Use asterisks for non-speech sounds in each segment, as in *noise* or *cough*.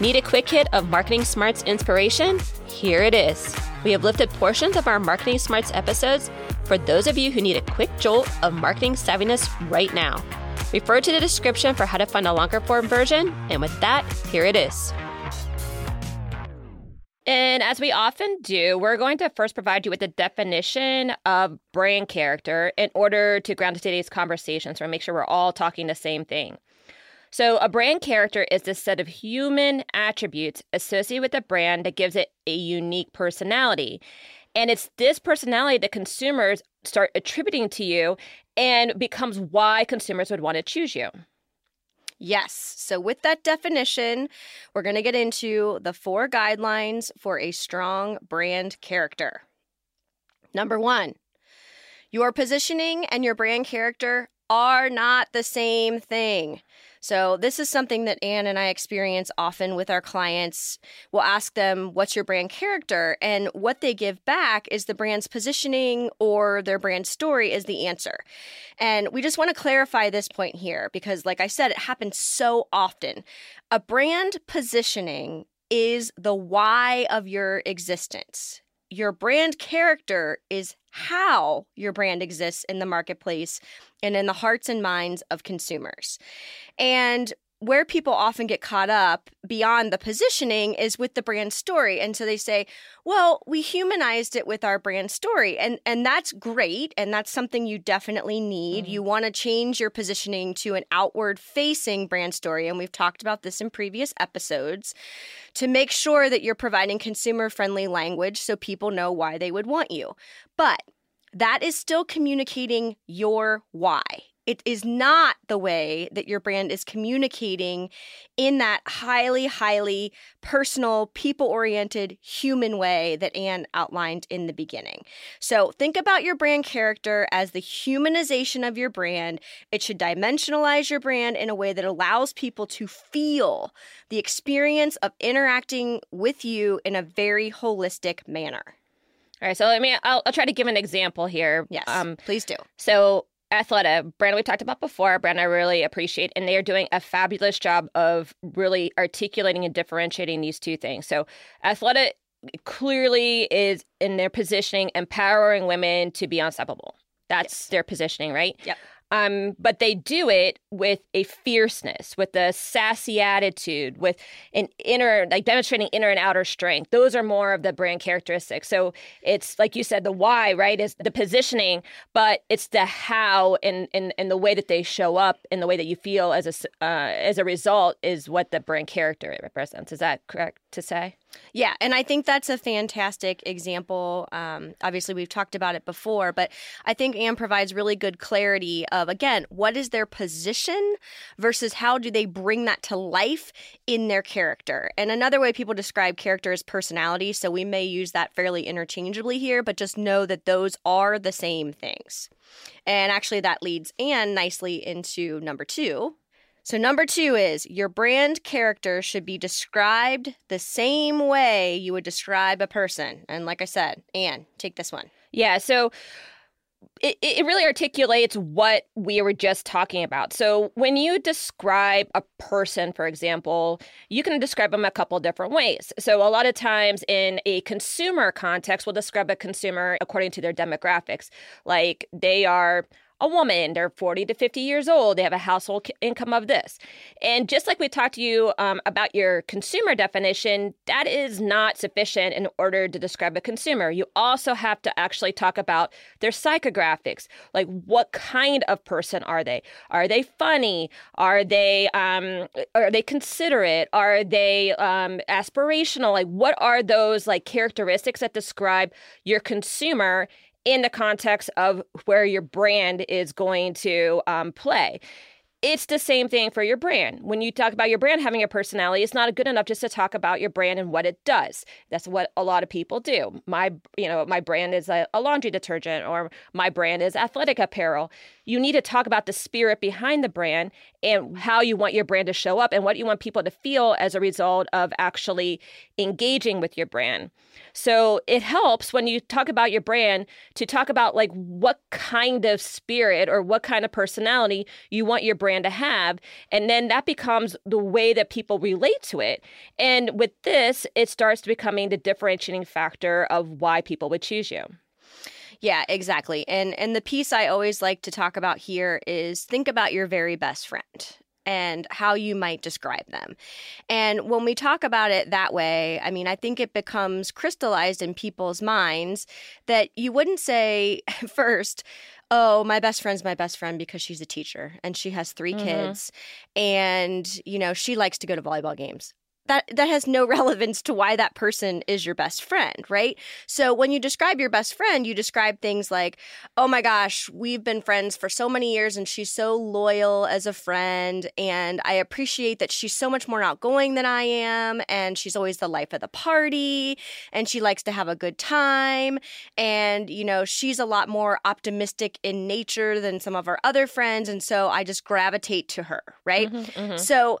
Need a quick hit of Marketing Smarts inspiration? Here it is. We have lifted portions of our Marketing Smarts episodes for those of you who need a quick jolt of marketing savviness right now. Refer to the description for how to find a longer form version. And with that, here it is. And as we often do, we're going to first provide you with the definition of brand character in order to ground today's conversation so make sure we're all talking the same thing. So, a brand character is the set of human attributes associated with a brand that gives it a unique personality. And it's this personality that consumers start attributing to you and becomes why consumers would want to choose you. Yes. So, with that definition, we're going to get into the four guidelines for a strong brand character. Number one, your positioning and your brand character are not the same thing. So, this is something that Anne and I experience often with our clients. We'll ask them, What's your brand character? And what they give back is the brand's positioning or their brand story is the answer. And we just want to clarify this point here because, like I said, it happens so often. A brand positioning is the why of your existence your brand character is how your brand exists in the marketplace and in the hearts and minds of consumers. And where people often get caught up beyond the positioning is with the brand story. And so they say well we humanized it with our brand story. And and that's great and that's something you definitely need. Mm-hmm. you want to change your positioning to an outward facing brand story and we've talked about this in previous episodes to make sure that you're providing consumer friendly language so people know why they would want you. But that is still communicating your why it is not the way that your brand is communicating in that highly, highly personal, people oriented, human way that Anne outlined in the beginning. So think about your brand character as the humanization of your brand. It should dimensionalize your brand in a way that allows people to feel the experience of interacting with you in a very holistic manner. All right, so let me. I'll, I'll, try to give an example here. Yes, um, please do. So Athleta, brand we talked about before, brand I really appreciate, and they are doing a fabulous job of really articulating and differentiating these two things. So, Athleta clearly is in their positioning empowering women to be unstoppable. That's yes. their positioning, right? Yep. Um, but they do it with a fierceness, with a sassy attitude, with an inner, like demonstrating inner and outer strength. Those are more of the brand characteristics. So it's like you said, the why, right, is the positioning, but it's the how and and, and the way that they show up and the way that you feel as a uh, as a result is what the brand character represents. Is that correct to say? Yeah, and I think that's a fantastic example. Um, obviously, we've talked about it before, but I think Anne provides really good clarity of, again, what is their position versus how do they bring that to life in their character. And another way people describe character is personality, so we may use that fairly interchangeably here, but just know that those are the same things. And actually, that leads Anne nicely into number two, so, number two is your brand character should be described the same way you would describe a person. And like I said, Anne, take this one. Yeah. So, it, it really articulates what we were just talking about. So, when you describe a person, for example, you can describe them a couple different ways. So, a lot of times in a consumer context, we'll describe a consumer according to their demographics. Like they are a woman, they're 40 to 50 years old, they have a household income of this. And just like we talked to you um, about your consumer definition, that is not sufficient in order to describe a consumer. You also have to actually talk about their psychographics. Like, what kind of person are they? Are they funny? Are they um, are they considerate? Are they um, aspirational? Like, what are those like characteristics that describe your consumer? In the context of where your brand is going to um, play. It's the same thing for your brand. When you talk about your brand having a personality, it's not good enough just to talk about your brand and what it does. That's what a lot of people do. My, you know, my brand is a, a laundry detergent or my brand is athletic apparel. You need to talk about the spirit behind the brand and how you want your brand to show up and what you want people to feel as a result of actually engaging with your brand. So it helps when you talk about your brand to talk about like what kind of spirit or what kind of personality you want your brand brand to have. And then that becomes the way that people relate to it. And with this, it starts becoming the differentiating factor of why people would choose you. Yeah, exactly. And and the piece I always like to talk about here is think about your very best friend and how you might describe them. And when we talk about it that way, I mean, I think it becomes crystallized in people's minds that you wouldn't say *laughs* first, oh, my best friend's my best friend because she's a teacher and she has 3 mm-hmm. kids and, you know, she likes to go to volleyball games that that has no *laughs* relevance to why that person is your best friend, right? So when you describe your best friend, you describe things like, "Oh my gosh, we've been friends for so many years and she's so loyal as a friend and I appreciate that she's so much more outgoing than I am and she's always the life of the party and she likes to have a good time and you know, she's a lot more optimistic in nature than some of our other friends and so I just gravitate to her, right? Mm-hmm, mm-hmm. So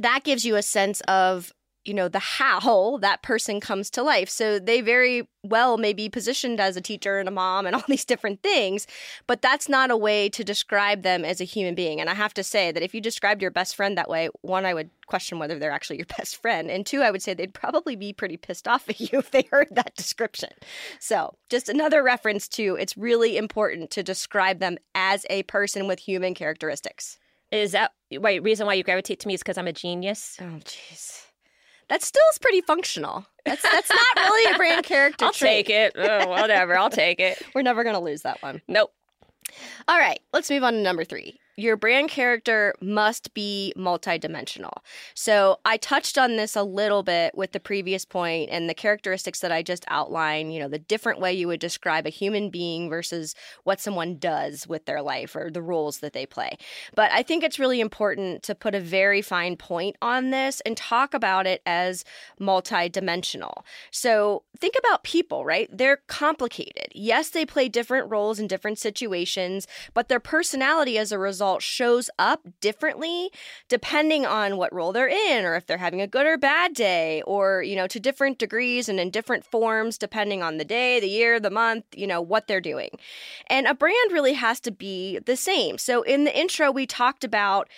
that gives you a sense of you know the how that person comes to life. So they very well may be positioned as a teacher and a mom and *laughs* all these different things but that's not a way to describe them as a human being. And i have to say that if you described your best friend that way one i would question whether they're actually your *laughs* best friend and two i would say they'd probably be pretty pissed off at *laughs* you if they heard that description. So just another reference to it's really important to describe them as a person with human characteristics is that wait reason why you gravitate to me is because I'm a genius? Oh, jeez. That still is pretty functional. That's that's not really a brand *laughs* character. I'll trait. take it. Oh, whatever. I'll take it. *laughs* We're never gonna lose that one. Nope. All right, let's move on to number three your brand character must be multidimensional. So I touched on this a little bit with the previous point and the characteristics that I just outlined, you know, the different way you would describe a human being versus what someone does with their life or the roles that they play. But I think it's really important to put a very fine point on this and talk about it as multidimensional. So think about people, right? They're complicated. Yes, they play different roles in different situations, but their personality as a result result shows up differently depending on what role they're in or if they're having a good or bad day or, you know, to different degrees and in different forms depending on the day, the year, the month, you know, what they're doing. And a brand really has to be the same. So in the intro, we talked about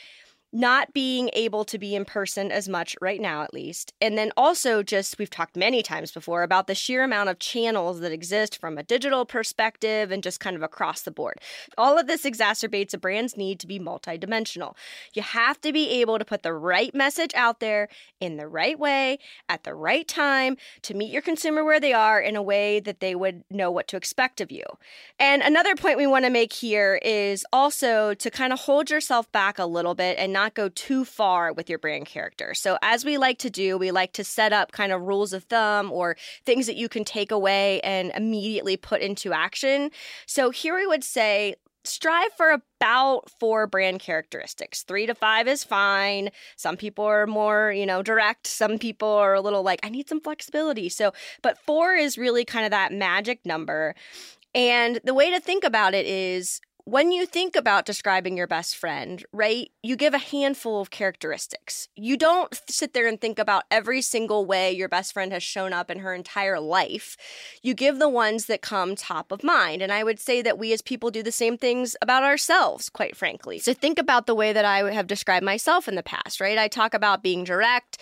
not being able to be in person as much right now, at least. And then also, just we've talked many times before about the sheer amount of channels that exist from a digital perspective and just kind of across the board. All of this exacerbates a brand's need to be multidimensional. You have to be able to put the right message out there in the right way at the right time to meet your consumer where they are in a way that they would know what to expect of you. And another point we want to make here is also to kind of hold yourself back a little bit and not go too far with your brand character. So, as we like to do, we like to set up kind of rules of thumb or things that you can take away and immediately put into action. So, here we would say, strive for about four brand characteristics. Three to five is fine. Some people are more, you know, direct. Some people are a little like, I need some flexibility. So, but four is really kind of that magic number. And the way to think about it is when you think about describing your best friend, right, you give a handful of characteristics. You don't sit there and think about every single way your best friend has shown up in her entire life. You give the ones that come top of mind. And I would say that we as people do the same things about ourselves, quite frankly. So think about the way that I have described myself in the past, right? I talk about being direct.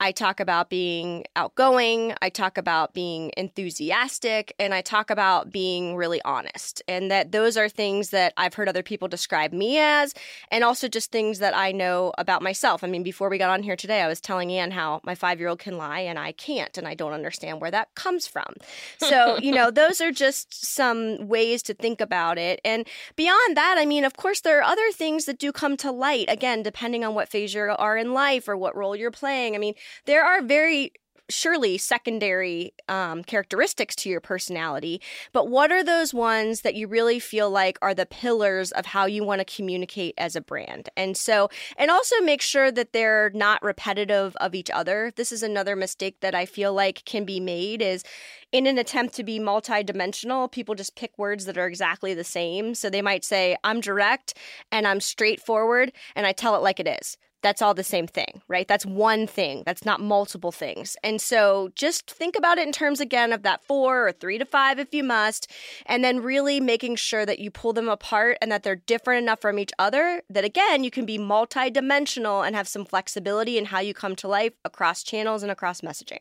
I talk about being outgoing, I talk about being enthusiastic, and I talk about being really honest. And that those are things that I've heard other people describe me as, and also just things that I know about myself. I mean, before we got on here today, I was telling Anne how my five year old can lie and I can't, and I don't understand where that comes from. So, *laughs* you know, those are just some ways to think about it. And beyond that, I mean, of course, there are other things that do come to light, again, depending on what phase you are in life or what role you're playing. I mean, there are very surely secondary um, characteristics to your personality, but what are those ones that you really feel like are the pillars of how you want to communicate as a brand? And so, and also make sure that they're not repetitive of each other. This is another mistake that I feel like can be made is in an attempt to be multidimensional, people just pick words that are exactly the same. So they might say, I'm direct and I'm straightforward and I tell it like it is that's all the same thing, right? That's one thing. That's not multiple things. And so just think about it in terms again of that four or three to five if you must, and then really making sure that you pull them apart and that they're different enough from each other that again, you can be multi-dimensional and have some flexibility in how you come to life across channels and across messaging.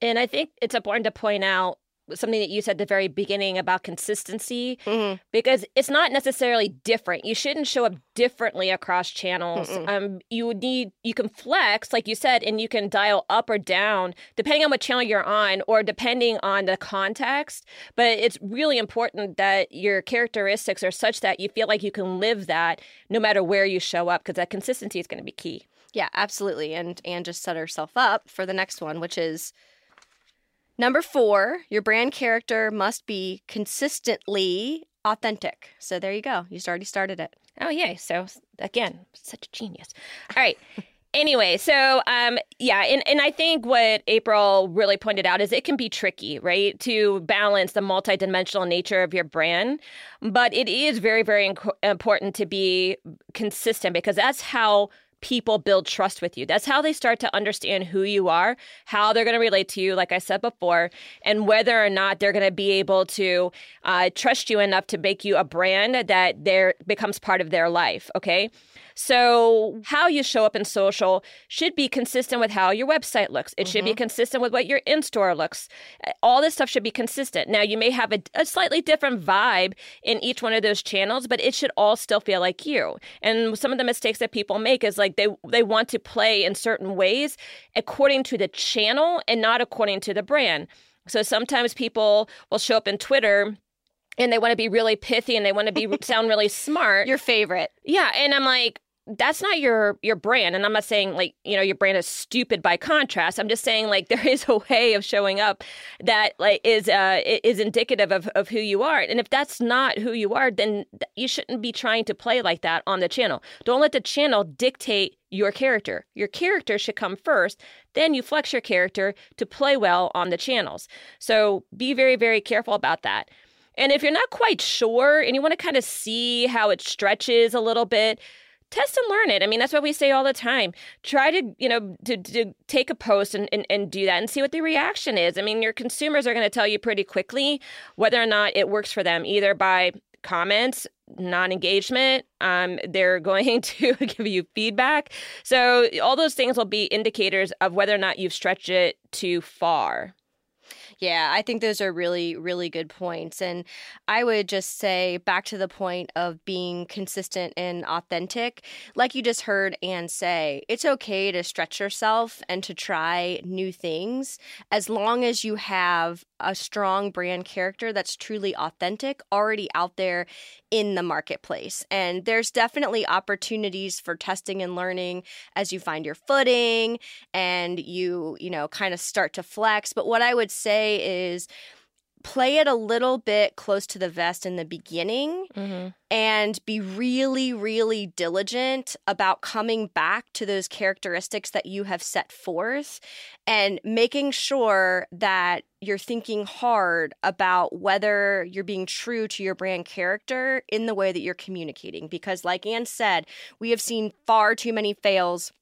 And I think it's important to point out something that you said at the very beginning about consistency Mm-hmm. because it's not necessarily different. You shouldn't show up differently across channels. Mm-mm. Um, you would need you can flex, like you said, and you can dial up or down depending on what channel you're on or depending on the context. But it's really important that your characteristics are such that you feel like you can live that no matter where you show up because that consistency is going to be key. Yeah, absolutely. And Anne just set herself up for the next one, which is number four your brand character must be consistently authentic. So there you go. You already started it. Oh, yay. So, again, such a genius. All right. *laughs* anyway, so um, yeah, and, and I think what April really pointed out is it can be tricky, right, to balance the multidimensional nature of your brand. But it is very, very inc- important to be consistent because that's how people build trust with you. That's how they start to understand who you are, how they're going to relate to you, like I said before, and whether or not they're going to be able to uh, trust you enough to make you a brand that there becomes part of their life. Okay. So, how you show up in social should be consistent with how your website looks. It should be consistent with what your in store looks. All this stuff should be consistent. Now, you may have a, a slightly different vibe in each one of those channels, but it should all still feel like you. And some of the mistakes that people make is like they they want to play in certain ways according to the channel and not according to the brand. So sometimes people will show up in Twitter and they want to be really pithy and they want to be *laughs* sound really smart. Your favorite. Yeah, and I'm like, that's not your your brand. And I'm not saying like you know your brand is stupid by contrast. I'm just saying like *laughs* there is a way of showing up that like is uh is indicative of of who you are. And if that's not who you are, then you shouldn't be trying to play like that on the channel. Don't let the channel dictate your character. Your character should come first. Then you flex your character to play well on the channels. So be very very careful about that. And if you're not quite sure and you want to kind of see how it stretches a little bit, test and learn it. I mean, that's what we say all the time. Try to, you know, to, to take a post and, and, and do that and see what the reaction is. I mean, your consumers are going to tell you pretty quickly whether or not it works for them, either by comments, non engagement. Um, they're *laughs* going to give you feedback. So, all those things will be indicators of whether or not you've stretched it too far. Yeah, I think those are really, really good points. And I would just say back to the point of being consistent and authentic, like you just heard Anne say, it's okay to stretch yourself and to try new things as long as you have a strong brand character that's truly authentic already out there in the marketplace. And there's definitely opportunities for testing and learning as you find your footing and you, you know, kind of start to flex. But what I would say is play it a little bit close to the vest in the beginning Mm-hmm. and be really, really diligent about coming back to those characteristics that you have set forth and making sure that you're thinking hard about whether you're being true to your brand character in the way that you're communicating. Because, like Anne said, we have seen far too many fails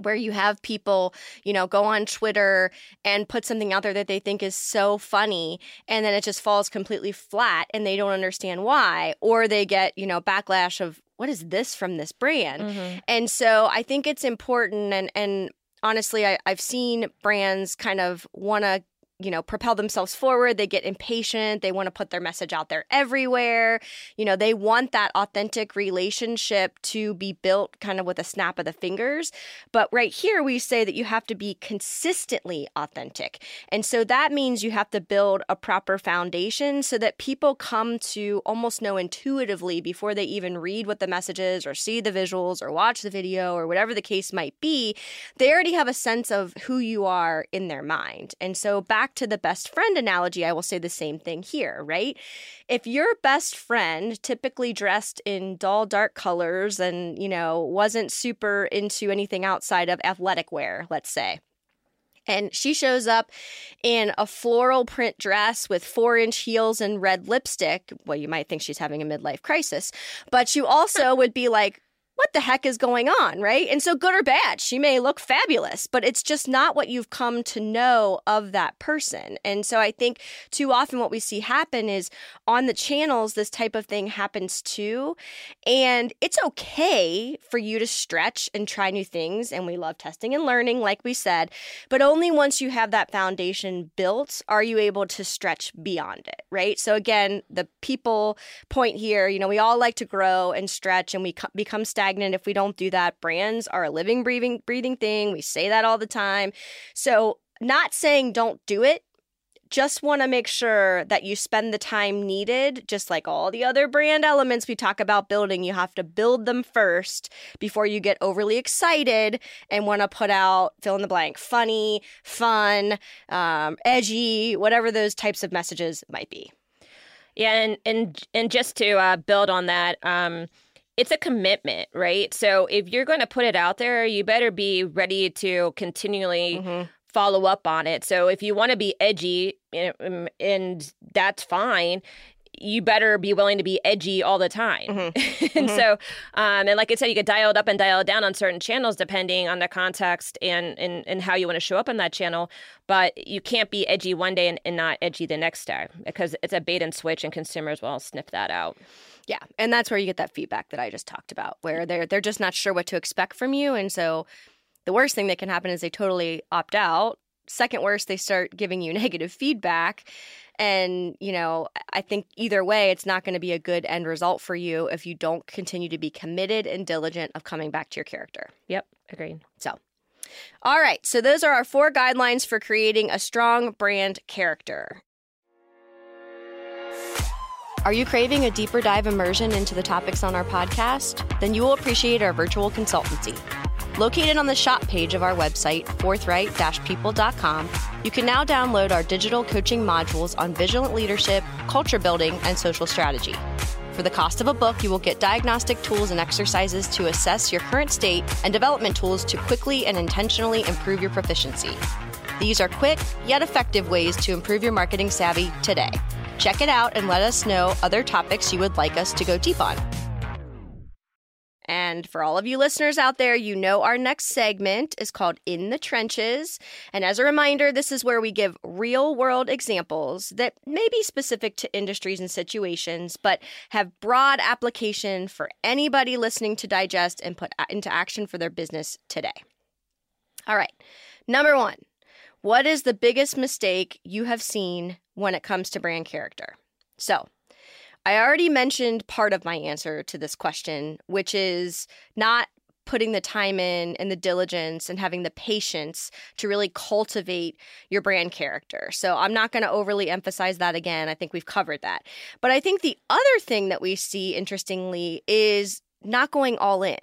where you have people, you know, go on Twitter and put something out there that they think is so funny and then it just falls completely flat and they don't understand why or they get, you know, backlash of what is this from this brand? Mm-hmm. And so I think it's important and and honestly I, I've seen brands kind of wanna you know propel themselves forward they get impatient they want to put their message out there everywhere. You know they want that authentic relationship to be built kind of with a snap of the fingers. But right here we say that you have to be consistently authentic. And so that means you have to build a proper foundation so that people come to almost know intuitively before they even read what the message is or see the visuals or watch the video or whatever the case might be. They already have a sense of who you are in their mind. And so back to the best friend analogy, I will say the same thing here, right? If your best friend, typically dressed in dull, dark colors and, you know, wasn't super into anything outside of athletic wear, let's say, and she shows up in a floral print dress with four inch heels and red lipstick. Well, you might think she's having a midlife crisis, but you also would be like, what the heck is going on, right? And so, good or bad, she may look fabulous, but it's just not what you've come to know of that person. And so, I think too often what we see happen is on the channels, this type of thing happens too. And it's okay for you to stretch and try new things. And we love testing and learning, like we said, but only once you have that foundation built are you able to stretch beyond it, right? So, again, the people point here, you know, we all like to grow and stretch and we become stagnant stagnant if we don't do that. Brands are a living, breathing, breathing thing. We say that all the time. So, not saying don't do it, just want to make sure that you spend the time needed, just like all the other brand elements we talk about building. You have to build them first before you get overly excited and want to put out fill in the blank funny, fun, um, edgy, whatever those types of messages might be. Yeah, and and and just to uh, build on that, um, it's a commitment, right? So if you're going to put it out there, you better be ready to continually mm-hmm. follow up on it. So if you want to be edgy, and, and that's fine, you better be willing to be edgy all the time. Mm-hmm. *laughs* and mm-hmm. so, um, and like I said, you could dial it up and dial it down on certain channels depending on the context and, and, and how you want to show up on that channel. But you can't be edgy one day and, and not edgy the next day because it's a bait and switch and consumers will sniff that out. Yeah, and that's where you get that feedback that I just talked about, where mm-hmm. they're they're just not sure what to expect from you, and so the worst thing that can happen is they totally opt out. Second worst, they start giving you *laughs* negative feedback, and you know I think either way, it's not going to be a good end result for you if you don't continue to be committed and diligent of coming back to your character. Yep, agreed. So. All right, so those are our four guidelines for creating a strong brand character. Are you craving a deeper dive immersion into the topics on our podcast? Then you will appreciate our virtual consultancy. Located on the shop page of our website, forthright people.com, you can now download our digital coaching modules on vigilant leadership, culture building, and social strategy. For the cost of a book, you will get diagnostic tools and exercises to assess your current state and development tools to quickly and intentionally improve your proficiency. These are quick yet effective ways to improve your marketing savvy today. Check it out and let us know other topics you would like us to go deep on. And for all of you listeners out there, you know our next segment is called In the Trenches. And as a reminder, this is where we give real world examples that may be specific to industries and situations, but have broad application for anybody listening to digest and put into action for their business today. All right. Number one, what is the biggest mistake you have seen when it comes to brand character? So, I already mentioned part of my answer to this question, which is not putting the time in and the diligence and having the patience to really cultivate your brand character. So I'm not going to overly emphasize that again. I think we've covered that. But I think the other thing that we see interestingly is not going all in.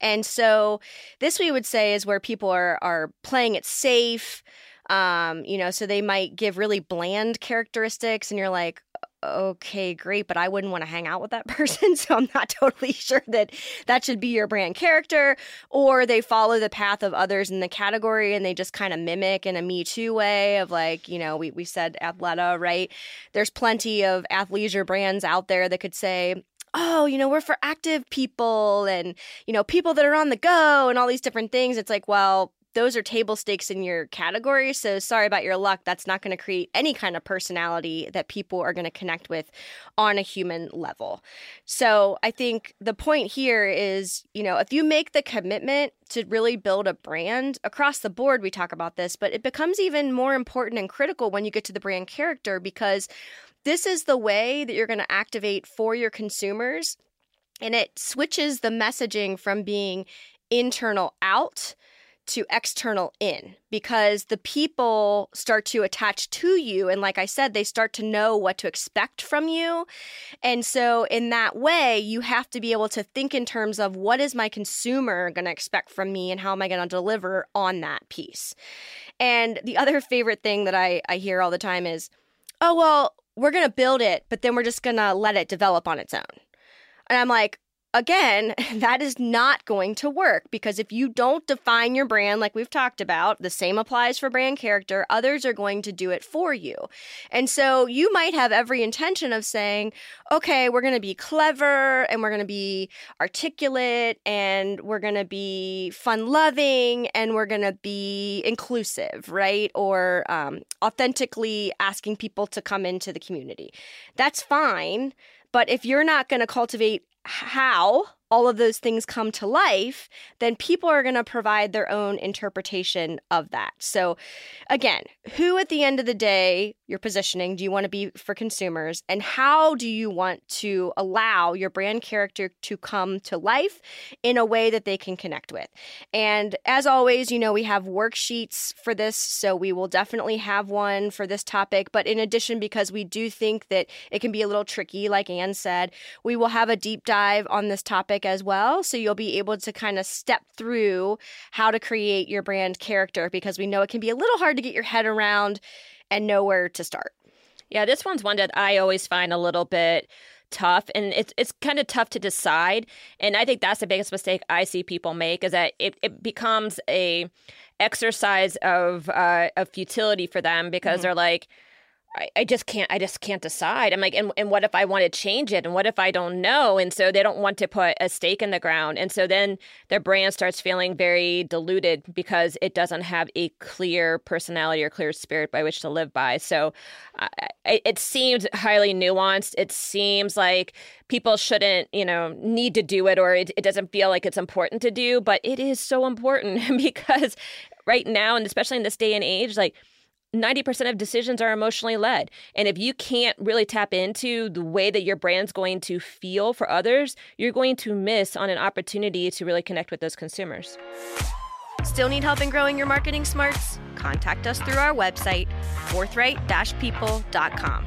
And so this we would say is where people are are playing it safe, um, you know, so they might give really bland characteristics, and you're like, okay, great, but I wouldn't want to hang out with that *laughs* person. So I'm not totally *laughs* sure that that should be your brand character. Or they follow the path of others in the category and they just kind of mimic in a Me Too way of like, you know, we, we said Athleta, right? There's plenty of athleisure brands out there that could say, oh, you know, we're for active people and, you know, people that are on the go and all these different things. It's like, well, those are table stakes in your category. So sorry about your luck. That's not going to create any kind of personality that people are going to connect with on a human level. So I think the point here is, you know, if you make the commitment to really build a brand across the board, we talk about this, but it becomes even more important and critical when you get to the brand character because this is the way that you're going to activate for your consumers. And it switches the messaging from being internal out to external in because the people start to attach to you. And like I said, they start to know what to expect from you. And so, in that way, you have to be able to think in terms of what is my consumer going to expect from me and how am I going to deliver on that piece. And the other favorite thing that I, I hear all the time is, oh, well, we're going to build it, but then we're just going to let it develop on its own. And I'm like, again, *laughs* that is not going to work because if you don't define your brand, like we've talked about, the same applies for brand character, others are going to do it for you. And so you might have every intention of saying, okay, we're going to be clever and we're going to be articulate and we're going to be fun loving and we're going to be inclusive, right? Or um, authentically asking people to come into the community. That's fine. But if you're not going to cultivate how all of those things come to life, then people are going to provide their own interpretation of that. So, again, who at the end of the day you're positioning do you want to be for consumers, and how do you want to allow your brand character to come to life in a way that they can connect with? And as always, you know, we have worksheets for this, so we will definitely have one for this topic. But in addition, because we do think that it can be a little tricky, like Anne said, we will have a deep dive on this topic topic as well. So you'll be able to kind of step through how to create your brand character because we know it can be a little hard to get your head around and know where to start. Yeah, this one's one that I always find a little bit tough and it's it's kind of tough to decide and i think that's the biggest mistake i see people make is that it, it becomes a exercise of uh, of futility for them because mm-hmm. they're like I, I just can't I just can't decide. I'm like, and, and what if I want to change it? And what if I don't know? And so they don't want to put a stake in the ground. And so then their brand starts feeling very diluted because it doesn't have a clear personality or clear spirit by which to live by. So uh, it, it seems highly nuanced. It seems like people shouldn't, you know, need to do it or it, it doesn't feel like it's important to do, but it is so important *laughs* because right now, and especially in this day and age, like 90% of decisions are emotionally led. And if you can't really tap into the way that your brand's going to feel for others, you're going to miss on an opportunity to really connect with those consumers. Still need help in growing your marketing smarts? Contact us through our website, forthright people.com.